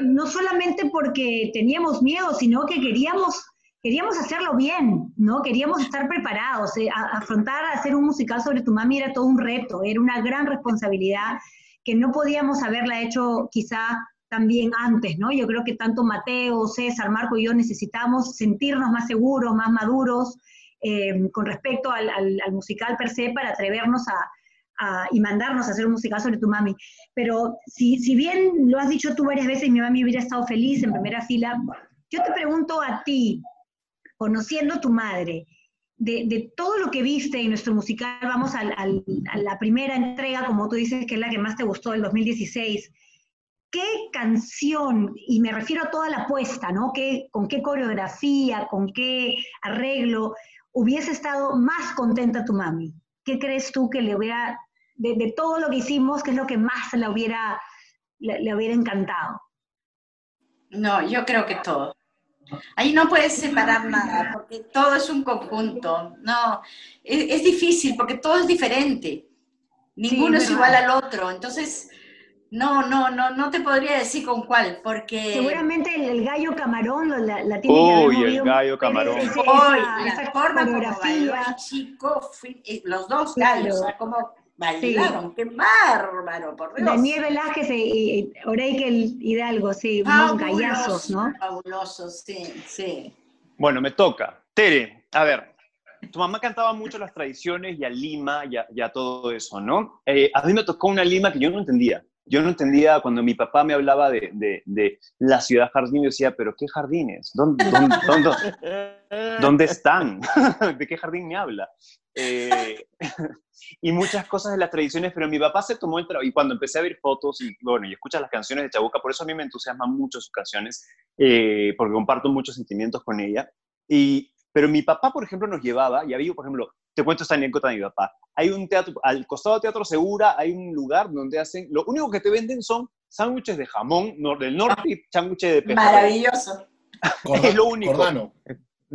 no solamente porque teníamos miedo, sino que queríamos queríamos hacerlo bien, ¿no? Queríamos estar preparados. Eh, afrontar a hacer un musical sobre tu mami era todo un reto, era una gran responsabilidad que no podíamos haberla hecho quizá también antes, ¿no? Yo creo que tanto Mateo, César, Marco y yo necesitamos sentirnos más seguros, más maduros eh, con respecto al, musical per se para atrevernos a, y mandarnos a hacer un musical sobre tu mami. Pero si, si bien lo has dicho tú varias veces, mi mami hubiera estado feliz en primera fila, yo te pregunto a ti, conociendo a tu madre, de, todo lo que viste en nuestro musical, vamos a la primera entrega, como tú dices, que es la que más te gustó del 2016. ¿Qué canción, y me refiero a toda la apuesta, ¿no? ¿Qué, ¿Con qué coreografía, con qué arreglo hubiese estado más contenta tu mami? ¿Qué crees tú que le hubiera, de, todo lo que hicimos, qué es lo que más hubiera, le hubiera encantado? No, yo creo que todo. Ahí no puedes separar nada, porque todo es un conjunto. No, es, difícil porque todo es diferente. Ninguno es, igual al otro. Entonces, no, no, no, no te podría decir con cuál, porque... Seguramente el, gallo camarón la, la tiene Uy, el gallo camarón. la forma como chico, eh, los dos gallos, o sea, como bailaron, qué bárbaro, por Dios. Daniel Velázquez y Oreikel Hidalgo, sí, unos gallazos, ¿no? Fabulosos, sí, sí. Bueno, me toca. Tere, a ver, tu mamá cantaba mucho las tradiciones y a Lima y a, todo eso, ¿no? Eh, a mí me tocó una Lima que yo no entendía. Yo no entendía cuando mi papá me hablaba de, de, la ciudad jardín, yo decía, pero ¿qué jardines? ¿Dónde, dónde, dónde, dónde están? ¿De qué jardín me habla? Eh, y muchas cosas de las tradiciones, pero mi papá se tomó el trabajo, y cuando empecé a ver fotos y, bueno, y escuchas las canciones de Chabuca, por eso a mí me entusiasman mucho sus canciones, eh, porque comparto muchos sentimientos con ella, y, pero mi papá, por ejemplo, nos llevaba, y había, por ejemplo, te cuento esta anécdota de mi papá, hay un teatro, al costado del Teatro Segura hay un lugar donde hacen, lo único que te venden son sándwiches de jamón del norte y sándwiches de pescado. Maravilloso. es lo único. Cordano.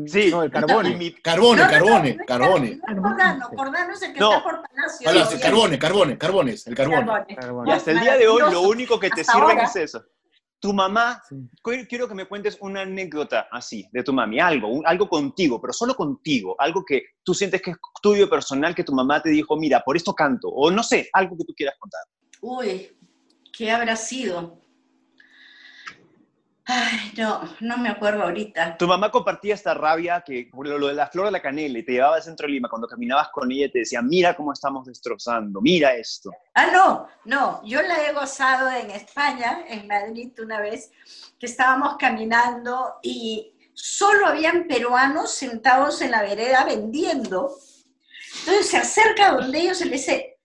Sí, no, el carbone. Mi... Carbone, no, carbone, no, carbone. Cordano, Cordano es el que está por Palacio. Palacio carbone, carbone, carbones, el carbone. Y hasta el día de hoy lo único que te sirven es eso. Tu mamá, quiero que me cuentes una anécdota así de tu mami, algo, algo contigo, pero solo contigo, algo que tú sientes que es tuyo personal, que tu mamá te dijo, mira, por esto canto, o no sé, algo que tú quieras contar. Uy, ¿qué habrá sido? Ay, no, no me acuerdo ahorita. Tu mamá compartía esta rabia que lo de la flor de la canela y te llevaba al centro de Lima. Cuando caminabas con ella te decía, mira cómo estamos destrozando, mira esto. Ah, no, no, yo la he gozado en España, en Madrid una vez, que estábamos caminando y solo habían peruanos sentados en la vereda vendiendo. Entonces se acerca donde ellos y le dice,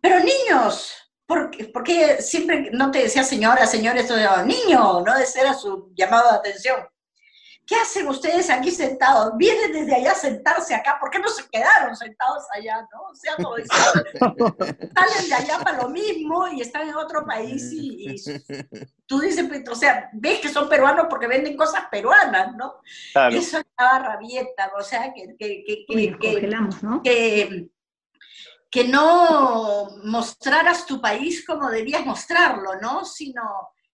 pero niños, ¿Por qué, siempre no te decía señora, señor, esto de niño, ¿no? Ese era su llamado de atención. ¿qué hacen ustedes aquí sentados? Vienen desde allá a sentarse acá, ¿por qué no se quedaron sentados allá? ¿no? O sea, como salen de allá para lo mismo y están en otro país y, tú dices, pues, o sea, ves que son peruanos porque venden cosas peruanas, ¿no? Eso estaba rabieta, o sea, que, que, que, que, ¿no? que que no mostraras tu país como debías mostrarlo, ¿no? Sino,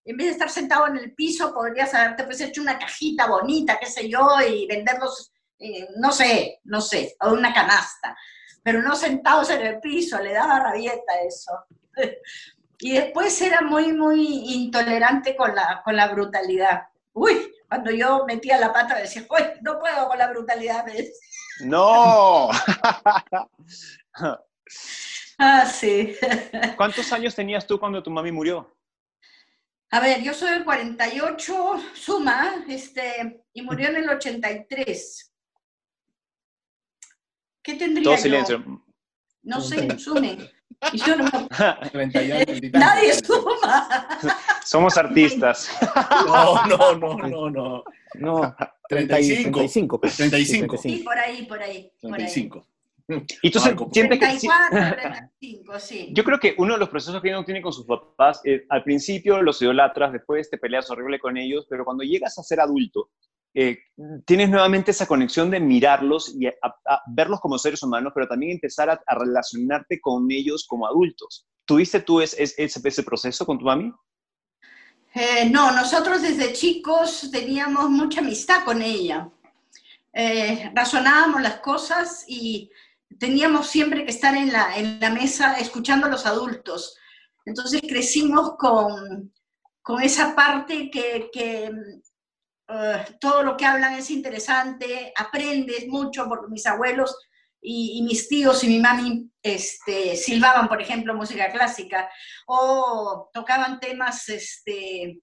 en vez de estar sentado en el piso, podrías haberte pues, hecho una cajita bonita, qué sé yo, y venderlos, eh, no sé, no sé, o una canasta. Pero no sentados en el piso, le daba rabieta eso. y después era muy, muy intolerante con la, con la brutalidad. Uy, cuando yo metía la pata decía, uy, no puedo con la brutalidad. No. Ah, sí. ¿Cuántos años tenías tú cuando tu mami murió? A ver, yo soy el 48, suma, este, y murió en el 83. ¿Qué tendría Todo silencio. No sé, sume. yo no Nadie suma. Somos artistas. No, no, no, no, no. No, 35. 35. 35. Sí, por ahí, por ahí. 35. Y tú sientes que... sí. Yo creo que uno de los procesos que uno tiene con sus papás, eh, al principio los idolatras, después te peleas horrible con ellos, pero cuando llegas a ser adulto, eh, tienes nuevamente esa conexión de mirarlos y verlos como seres humanos, pero también empezar a, relacionarte con ellos como adultos. ¿Tuviste tú ese, ese, proceso con tu mami? Eh, no, nosotros desde chicos teníamos mucha amistad con ella. razonábamos las cosas y teníamos siempre que estar en la, en la mesa escuchando a los adultos. Entonces crecimos con, con esa parte que, que uh, todo lo que hablan es interesante, aprendes mucho, porque mis abuelos y, mis tíos y mi mami este, silbaban, por ejemplo, música clásica, o tocaban temas, este,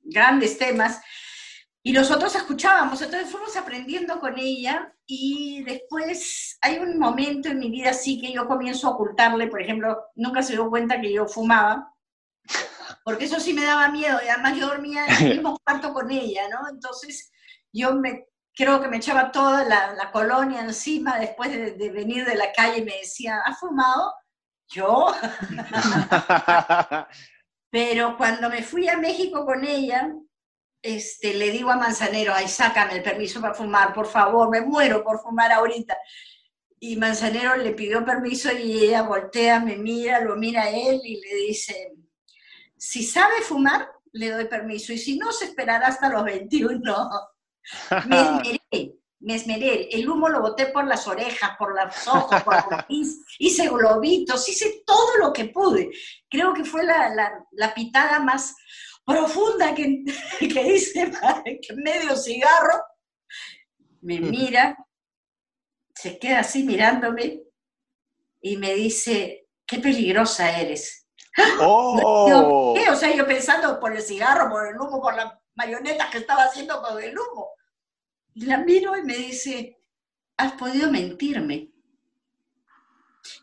grandes temas, y nosotros escuchábamos, entonces fuimos aprendiendo con ella y después hay un momento en mi vida así que yo comienzo a ocultarle, por ejemplo, nunca se dio cuenta que yo fumaba, porque eso sí me daba miedo y además yo dormía en el mismo cuarto con ella, ¿no? Entonces yo me, creo que me echaba toda la, colonia encima después de, de, venir de la calle y me decía, ¿has fumado? Yo. Pero cuando me fui a México con ella, este, le digo a Manzanero, ay, sácame el permiso para fumar, por favor, me muero por fumar ahorita. Y Manzanero le pidió permiso y ella voltea, me mira, lo mira a él y le dice, si sabe fumar, le doy permiso, y si no, se esperará hasta los 21. Me esmeré, me esmeré. El humo lo boté por las orejas, por los ojos, por la hice globitos, hice todo lo que pude. Creo que fue la, la, la pitada más profunda que, que dice que medio cigarro, me mira, se queda así mirándome y me dice, qué peligrosa eres. Oh. ¿Qué? O sea, yo pensando por el cigarro, por el humo, por las mayonetas que estaba haciendo con el humo. Y la miro y me dice, has podido mentirme.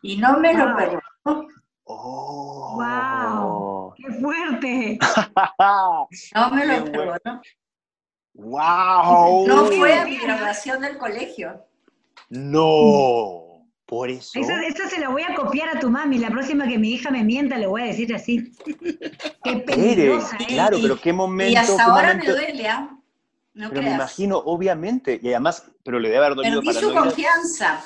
Y no me lo perdonó. Oh. ¡Wow! ¡Qué fuerte! no me lo perdonó. ¡Wow! No fue a mi graduación del colegio. No, por eso. Esa, se la voy a copiar a tu mami. La próxima que mi hija me mienta, le voy a decir así. Qué peligrosa. ¿eh? Claro, pero qué momento. Y hasta ahora me duele, ¿ah? No pero me imagino, obviamente, y además, pero le debe haber dolido Perdí su confianza.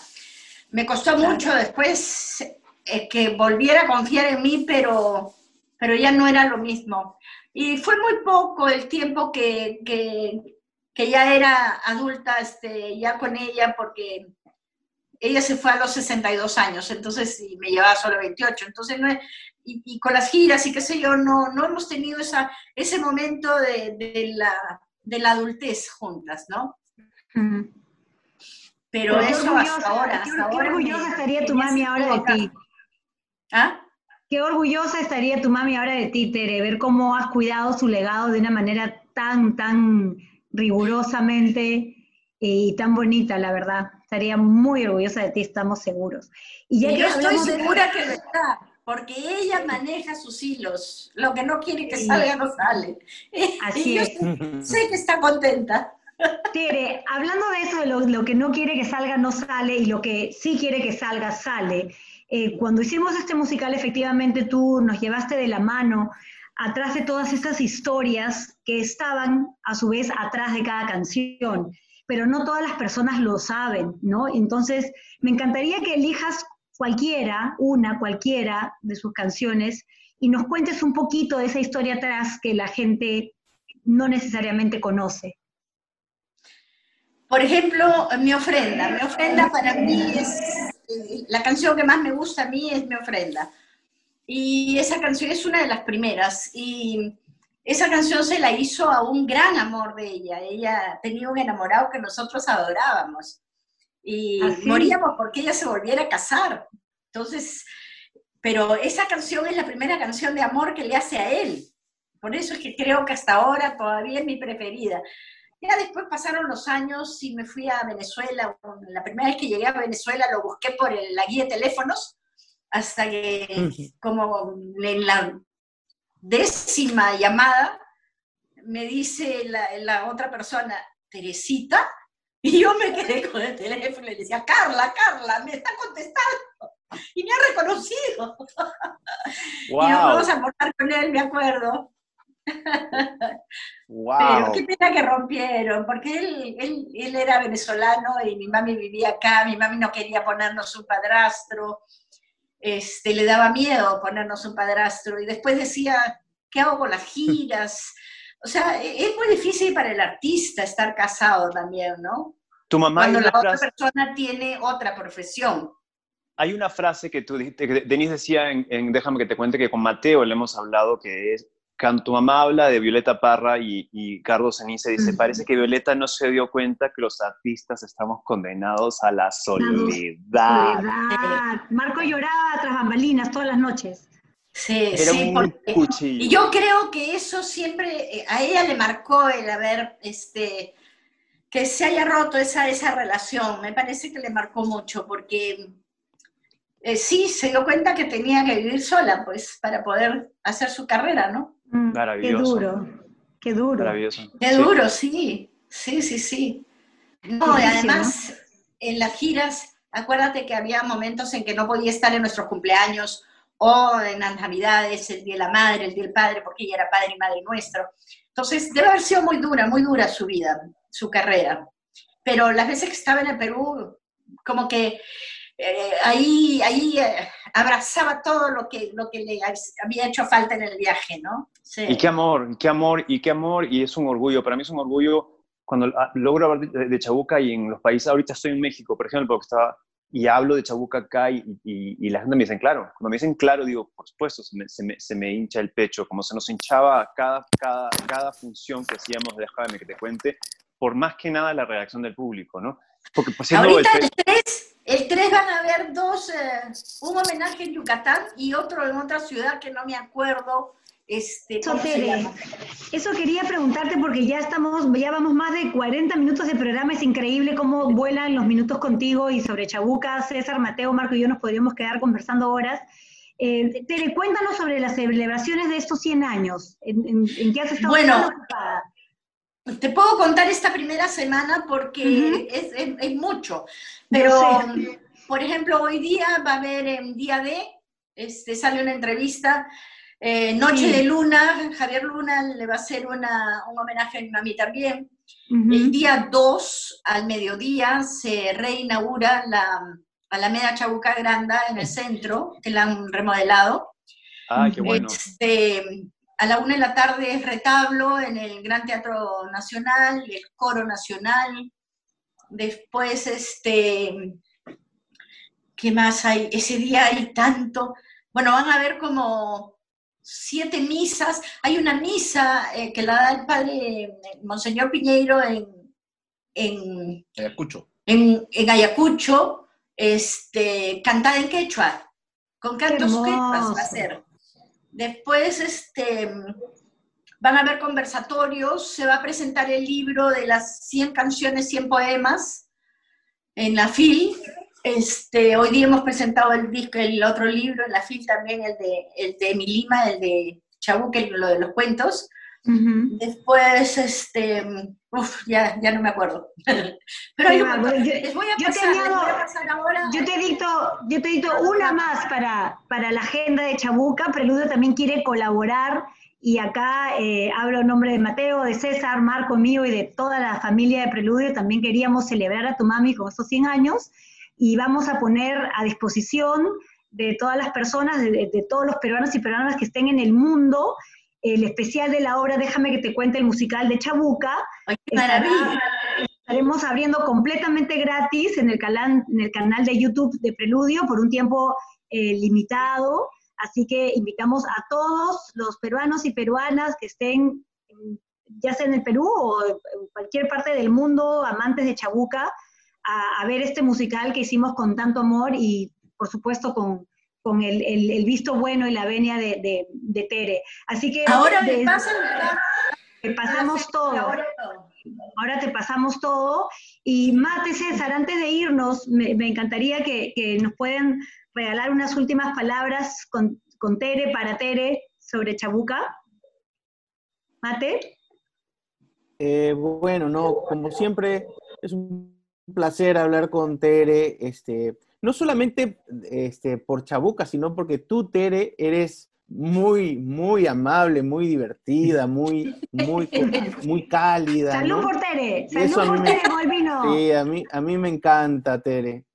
Me costó mucho después eh, que volviera a confiar en mí, pero, pero ya no era lo mismo. Y fue muy poco el tiempo que, que, ya era adulta, este, ya con ella, porque ella se fue a los 62 años, entonces y me llevaba solo 28, entonces no y, con las giras y qué sé yo, no, no hemos tenido esa, ese momento de, la, de la adultez juntas, ¿no? Pero eso hasta ahora. Qué, orgullosa estaría tu mami ahora de ti. ¿Ah? Qué orgullosa estaría tu mami ahora de ti, Tere, ver cómo has cuidado su legado de una manera tan, tan rigurosamente y tan bonita, la verdad. Estaría muy orgullosa de ti, estamos seguros. Y ya yo estoy segura que lo está. porque ella maneja sus hilos. Lo que no quiere que salga, no sale. Así y yo es. sé, sé que está contenta. Tere, hablando de eso, de lo, lo que no quiere que salga, no sale, y lo que sí quiere que salga, sale. Eh, cuando hicimos este musical, efectivamente tú nos llevaste de la mano atrás de todas estas historias que estaban a su vez atrás de cada canción, pero no todas las personas lo saben, ¿no? Entonces, me encantaría que elijas cualquiera, una, cualquiera de sus canciones y nos cuentes un poquito de esa historia atrás que la gente no necesariamente conoce. Por ejemplo, mi ofrenda. Mi ofrenda para mí es, eh, la canción que más me gusta a mí es mi ofrenda. Y esa canción es una de las primeras. Y esa canción se la hizo a un gran amor de ella. Ella tenía un enamorado que nosotros adorábamos. Y ¿Ah, sí? moríamos porque ella se volviera a casar. Entonces, pero esa canción es la primera canción de amor que le hace a él. Por eso es que creo que hasta ahora todavía es mi preferida. Ya después pasaron los años y me fui a Venezuela. La primera vez que llegué a Venezuela lo busqué por el- la guía de teléfonos hasta que como en la décima llamada me dice la, la otra persona, Teresita, y yo me quedé con el teléfono y le decía, Carla, Carla, me está contestando y me ha reconocido. Y ¡Wow! vamos a almorzar con él, me acuerdo. Pero ¡Wow! qué pena que rompieron, porque él, él, él era venezolano y mi mami vivía acá, mi mami no quería ponernos un padrastro, este, le daba miedo ponernos un padrastro y después decía, ¿qué hago con las giras? O sea, e- es muy difícil para el artista estar casado también, ¿no? Tu mamá Cuando la otra persona tiene otra profesión. Hay una frase que tú dijiste, que Denise decía en, en Déjame que te cuente que con Mateo le hemos hablado, que es, cuando tu mamá habla de Violeta Parra y, y Carlos Ceniza, dice, parece que Violeta no se dio cuenta que los artistas estamos condenados a la soledad. Soledad. Marco lloraba tras bambalinas todas las noches. Sí, Era sí, un porque- cuchillo. Y yo creo que eso siempre, eh, a ella le marcó el haber, este, que se haya roto esa, esa relación, me parece que le marcó mucho, porque eh, sí, se dio cuenta que tenía que vivir sola, pues, para poder hacer su carrera, ¿no? Mm, Maravilloso. Qué duro, qué duro. Maravilloso. Qué Sí. duro, sí, sí, sí, sí. No, y además, en las giras, acuérdate que había momentos en que no podía estar en nuestros cumpleaños o en las navidades, el Día de la Madre, el Día del Padre, porque ella era padre y madre nuestro. Entonces, debe haber sido muy dura, muy dura su vida, su carrera. Pero las veces que estaba en el Perú, como que eh, ahí, ahí eh, abrazaba todo lo que, lo que le había hecho falta en el viaje, ¿no? Sí. Y qué amor, y qué amor, y qué amor, y es un orgullo. Para mí es un orgullo cuando ah, logro hablar de, de Chabuca y en los países, ahorita estoy en México, por ejemplo, porque estaba, y hablo de Chabuca acá y, y- y la gente me dice claro. Cuando me dicen claro, digo, por supuesto, se me, se me- se me hincha el pecho, como se nos hinchaba cada, cada, cada función que hacíamos, déjame que te cuente, por más que nada la reacción del público, ¿no? Porque pues, siendo Ahorita el el 3, el 3 van a haber dos, eh, un homenaje en Yucatán y otro en otra ciudad que no me acuerdo este, Eso, Tere, eso quería preguntarte porque ya estamos, ya vamos más de 40 minutos de programa, es increíble cómo vuelan los minutos contigo y sobre Chabuca, César, Mateo, Marco y yo nos podríamos quedar conversando horas. Eh, Tere, cuéntanos sobre las celebraciones de estos 100 años, en, en- en qué has estado Bueno, ocupada. Te puedo contar esta primera semana porque es, es- es mucho, pero por ejemplo hoy día va a haber en día D, este, sale una entrevista, eh, Noche Sí. de Luna, Javier Luna le va a hacer una, un homenaje a mi mami también. Ujú. El día 2 al mediodía se reinaugura la Alameda Chabuca Granda en el centro, que la han remodelado. Ah, qué bueno. Este, a la una de la tarde es retablo en el Gran Teatro Nacional, el Coro Nacional. Después, este, ¿qué más hay? Ese día hay tanto. Bueno, van a haber como siete misas. Hay una misa eh, que la da el padre eh, Monseñor Piñeiro en, en, Ayacucho. en, en Ayacucho, este, cantada en quechua, con cantos quechuas va a ser. Después este, van a haber conversatorios, se va a presentar el libro de las 100 canciones, 100 poemas en la FIL, Este, hoy día hemos presentado el disco, el otro libro, en la FIL también, el de, el de mi Lima, el de Chabuque, lo de los cuentos. Después, este, ya, ya no me acuerdo. Pero hay un yo, les voy a pasar, te ahora. Yo te dicto, yo te dicto una más para, para la agenda de Chabuca. Preludio también quiere colaborar y acá eh, hablo en nombre de Mateo, de César, Marco, mío y de toda la familia de Preludio. También queríamos celebrar a tu mami con estos 100 años y vamos a poner a disposición de todas las personas, de, de todos los peruanos y peruanas que estén en el mundo, el especial de la obra Déjame que te cuente el musical de Chabuca. maravilla! Estaremos abriendo completamente gratis en el, canal, en el canal de YouTube de Preludio por un tiempo eh, limitado. Así que invitamos a todos los peruanos y peruanas que estén, ya sea en el Perú o en cualquier parte del mundo, amantes de Chabuca, a, a ver este musical que hicimos con tanto amor y, por supuesto, con, con el, el, visto bueno y la venia de, de, Tere. Así que... Ahora me pasan... Te pasamos todo. Ahora te pasamos todo. Y Mate César, antes de irnos, me, encantaría que, que, nos puedan regalar unas últimas palabras con, con Tere, para Tere, sobre Chabuca. Mate. Eh, bueno, no, como siempre, es un placer hablar con Tere. Este, no solamente este, por Chabuca, sino porque tú, Tere, eres muy, muy amable, muy divertida, muy, muy, muy cálida. Salud por Tere, salud por Tere, Sí, a mí, a mí me encanta, Tere,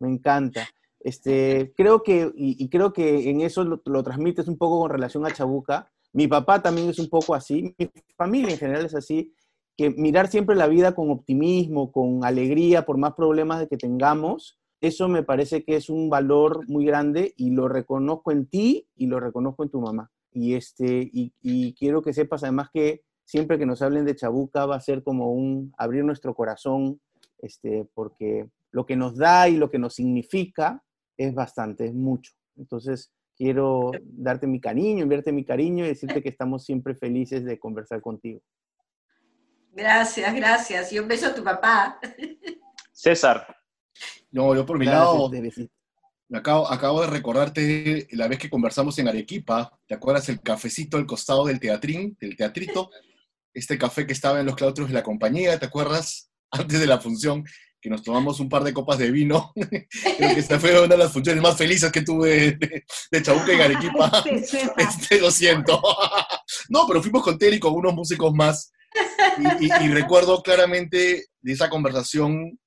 me encanta. Este, creo que, y, creo que en eso lo, lo, transmites un poco con relación a Chabuca. Mi papá también es un poco así, mi familia en general es así, que mirar siempre la vida con optimismo, con alegría, por más problemas de que tengamos, eso me parece que es un valor muy grande y lo reconozco en ti y lo reconozco en tu mamá. Y, este, y, quiero que sepas además que siempre que nos hablen de Chabuca va a ser como un abrir nuestro corazón, este, porque lo que nos da y lo que nos significa es bastante, es mucho. Entonces, quiero darte mi cariño, enviarte mi cariño y decirte que estamos siempre felices de conversar contigo. Gracias, gracias. Y un beso a tu papá. César, no, yo por mi lado, me acabo, acabo de recordarte la vez que conversamos en Arequipa, ¿te acuerdas el cafecito al costado del teatrín, del teatrito? Este café que estaba en los claustros de la compañía, ¿te acuerdas? Antes de la función, que nos tomamos un par de copas de vino. Creo que esta fue una de las funciones más felices que tuve de, de Chabuca en Arequipa. Este, lo siento. no, pero fuimos con Terry y con unos músicos más. Y, recuerdo claramente de esa conversación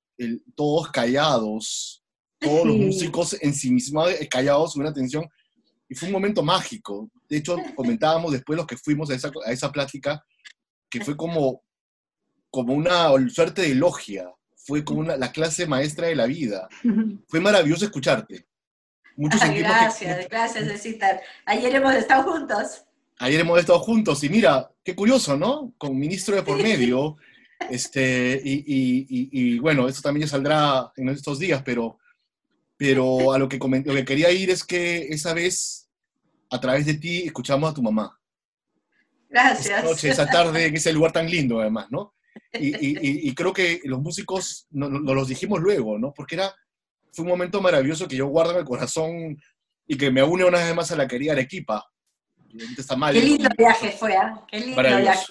todos callados, todos los músicos en sí mismos eh, callados, una atención, y fue un momento mágico. De hecho, comentábamos después los que fuimos a esa, a esa plática, que fue como, como una suerte de logia, fue como una, la clase maestra de la vida. Fue maravilloso escucharte. Muchos gracias, gracias, César. Ayer hemos estado juntos. Ayer hemos estado juntos y mira, qué curioso, ¿no? Con ministro de por medio, este, y, bueno, eso también ya saldrá en estos días, pero, pero a lo que, lo que quería ir es que esa vez, a través de ti, escuchamos a tu mamá. Gracias. Esa noche, esa tarde, en ese lugar tan lindo, además, ¿no? Y, creo que los músicos nos no, los dijimos luego, ¿no? Porque era, fue un momento maravilloso que yo guardo en el corazón y que me une una vez más a la querida Arequipa. Qué lindo viaje fue, ¿eh? Qué lindo viaje.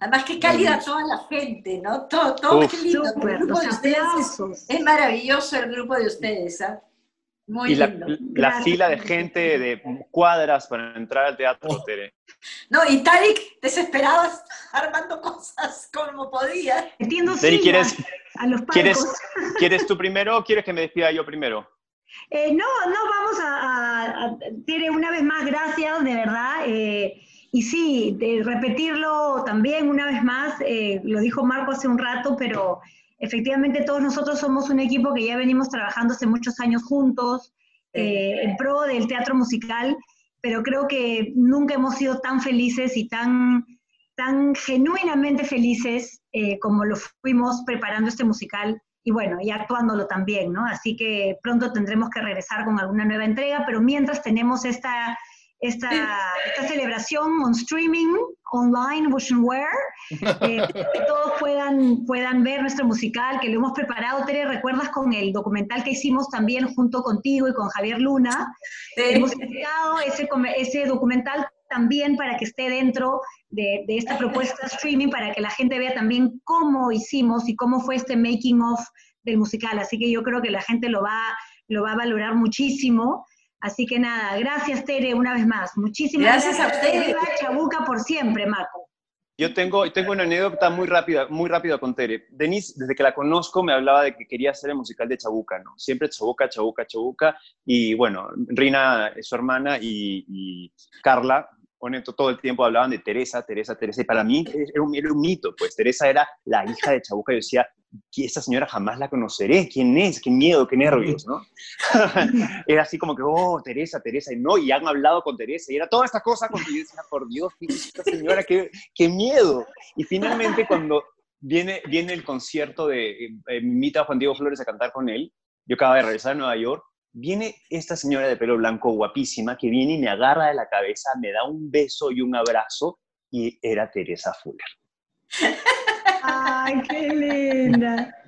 Además, qué cálida toda la gente, ¿no? Todo, todo qué lindo. el grupo de ustedes es maravilloso el grupo de ustedes, ¿ah? Muy y lindo. La, la fila de gente de cuadras para entrar al teatro, oh. Tere. No, y Tarik desesperado armando cosas como podía. Entiendo ¿quieres, a los ¿quieres, ¿Quieres tú primero o quieres que me despida yo primero? Eh, no, no, vamos a, a, Tere, una vez más, gracias, de verdad. Eh, y sí, de repetirlo también una vez más, eh, lo dijo Marco hace un rato, pero efectivamente todos nosotros somos un equipo que ya venimos trabajando hace muchos años juntos en pro del teatro musical, pero creo que nunca hemos sido tan felices y tan, tan genuinamente felices como lo fuimos preparando este musical y bueno, y actuándolo también, ¿no? Así que pronto tendremos que regresar con alguna nueva entrega, pero mientras tenemos esta esta, esta celebración on streaming, online, Wear, Eh, que todos puedan, puedan ver nuestro musical, que lo hemos preparado, Tere, ¿recuerdas con el documental que hicimos también junto contigo y con Javier Luna? Hemos editado ese, ese documental también para que esté dentro de, de, esta propuesta streaming, para que la gente vea también cómo hicimos y cómo fue este making of del musical. Así que yo creo que la gente lo va, lo va a valorar muchísimo. Así que nada, gracias Tere una vez más. Muchísimas gracias, a usted. Chabuca por siempre, Marco. Yo tengo, tengo una anécdota muy rápida, muy rápida con Tere. Denise, desde que la conozco, me hablaba de que quería hacer el musical de Chabuca, ¿no? Siempre Chabuca, Chabuca, Chabuca. Y bueno, Rina es su hermana y, y Carla, honesto, todo el tiempo hablaban de Teresa, Teresa, Teresa, y para mí era un, era un, mito, pues Teresa era la hija de Chabuca, yo decía, esta señora jamás la conoceré, ¿quién es? Qué miedo, qué nervios, ¿no? era así como que, oh, Teresa, Teresa, y no, y han hablado con Teresa, y era toda esta cosa con yo decía, por Dios, esta señora, qué, qué miedo. Y finalmente cuando viene, viene el concierto de, eh, me invita a Juan Diego Flores a cantar con él, yo acabo de regresar a Nueva York, viene esta señora de pelo blanco guapísima que viene y me agarra de la cabeza, me da un beso y un abrazo y era Teresa Fuller. ¡Ay, qué linda!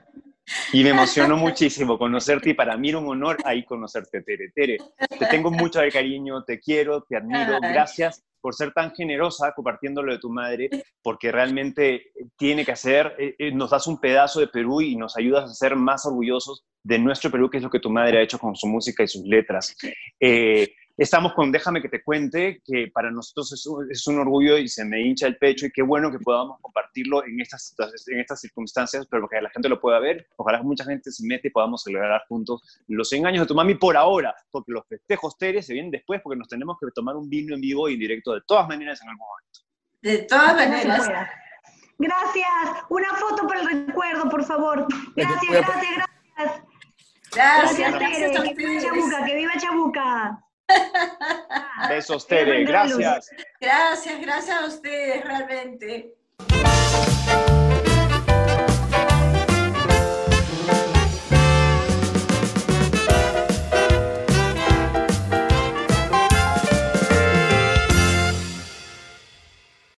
Y me emocionó muchísimo conocerte y para mí era un honor ahí conocerte, Tere. Tere, te tengo mucho de cariño, te quiero, te admiro. Gracias por ser tan generosa compartiendo lo de tu madre, porque realmente tiene que hacer, eh, eh, nos das un pedazo de Perú y nos ayudas a ser más orgullosos de nuestro Perú, que es lo que tu madre ha hecho con su música y sus letras. Eh, estamos con Déjame que te cuente, que para nosotros es un, es un, orgullo y se me hincha el pecho y qué bueno que podamos compartirlo en estas, en estas circunstancias, pero que la gente lo pueda ver. Ojalá mucha gente se mete y podamos celebrar juntos los 100 años de tu mami por ahora, porque los festejos Teres se vienen después, porque nos tenemos que tomar un vino en vivo y en directo de todas maneras en algún momento. De todas maneras. Gracias. Una foto para el recuerdo, por favor. Gracias, gracias, gracias. Gracias, gracias, Tere. Que viva Chabuca, que viva Chabuca. Besos, Tere. Gracias. Gracias, gracias a ustedes, realmente.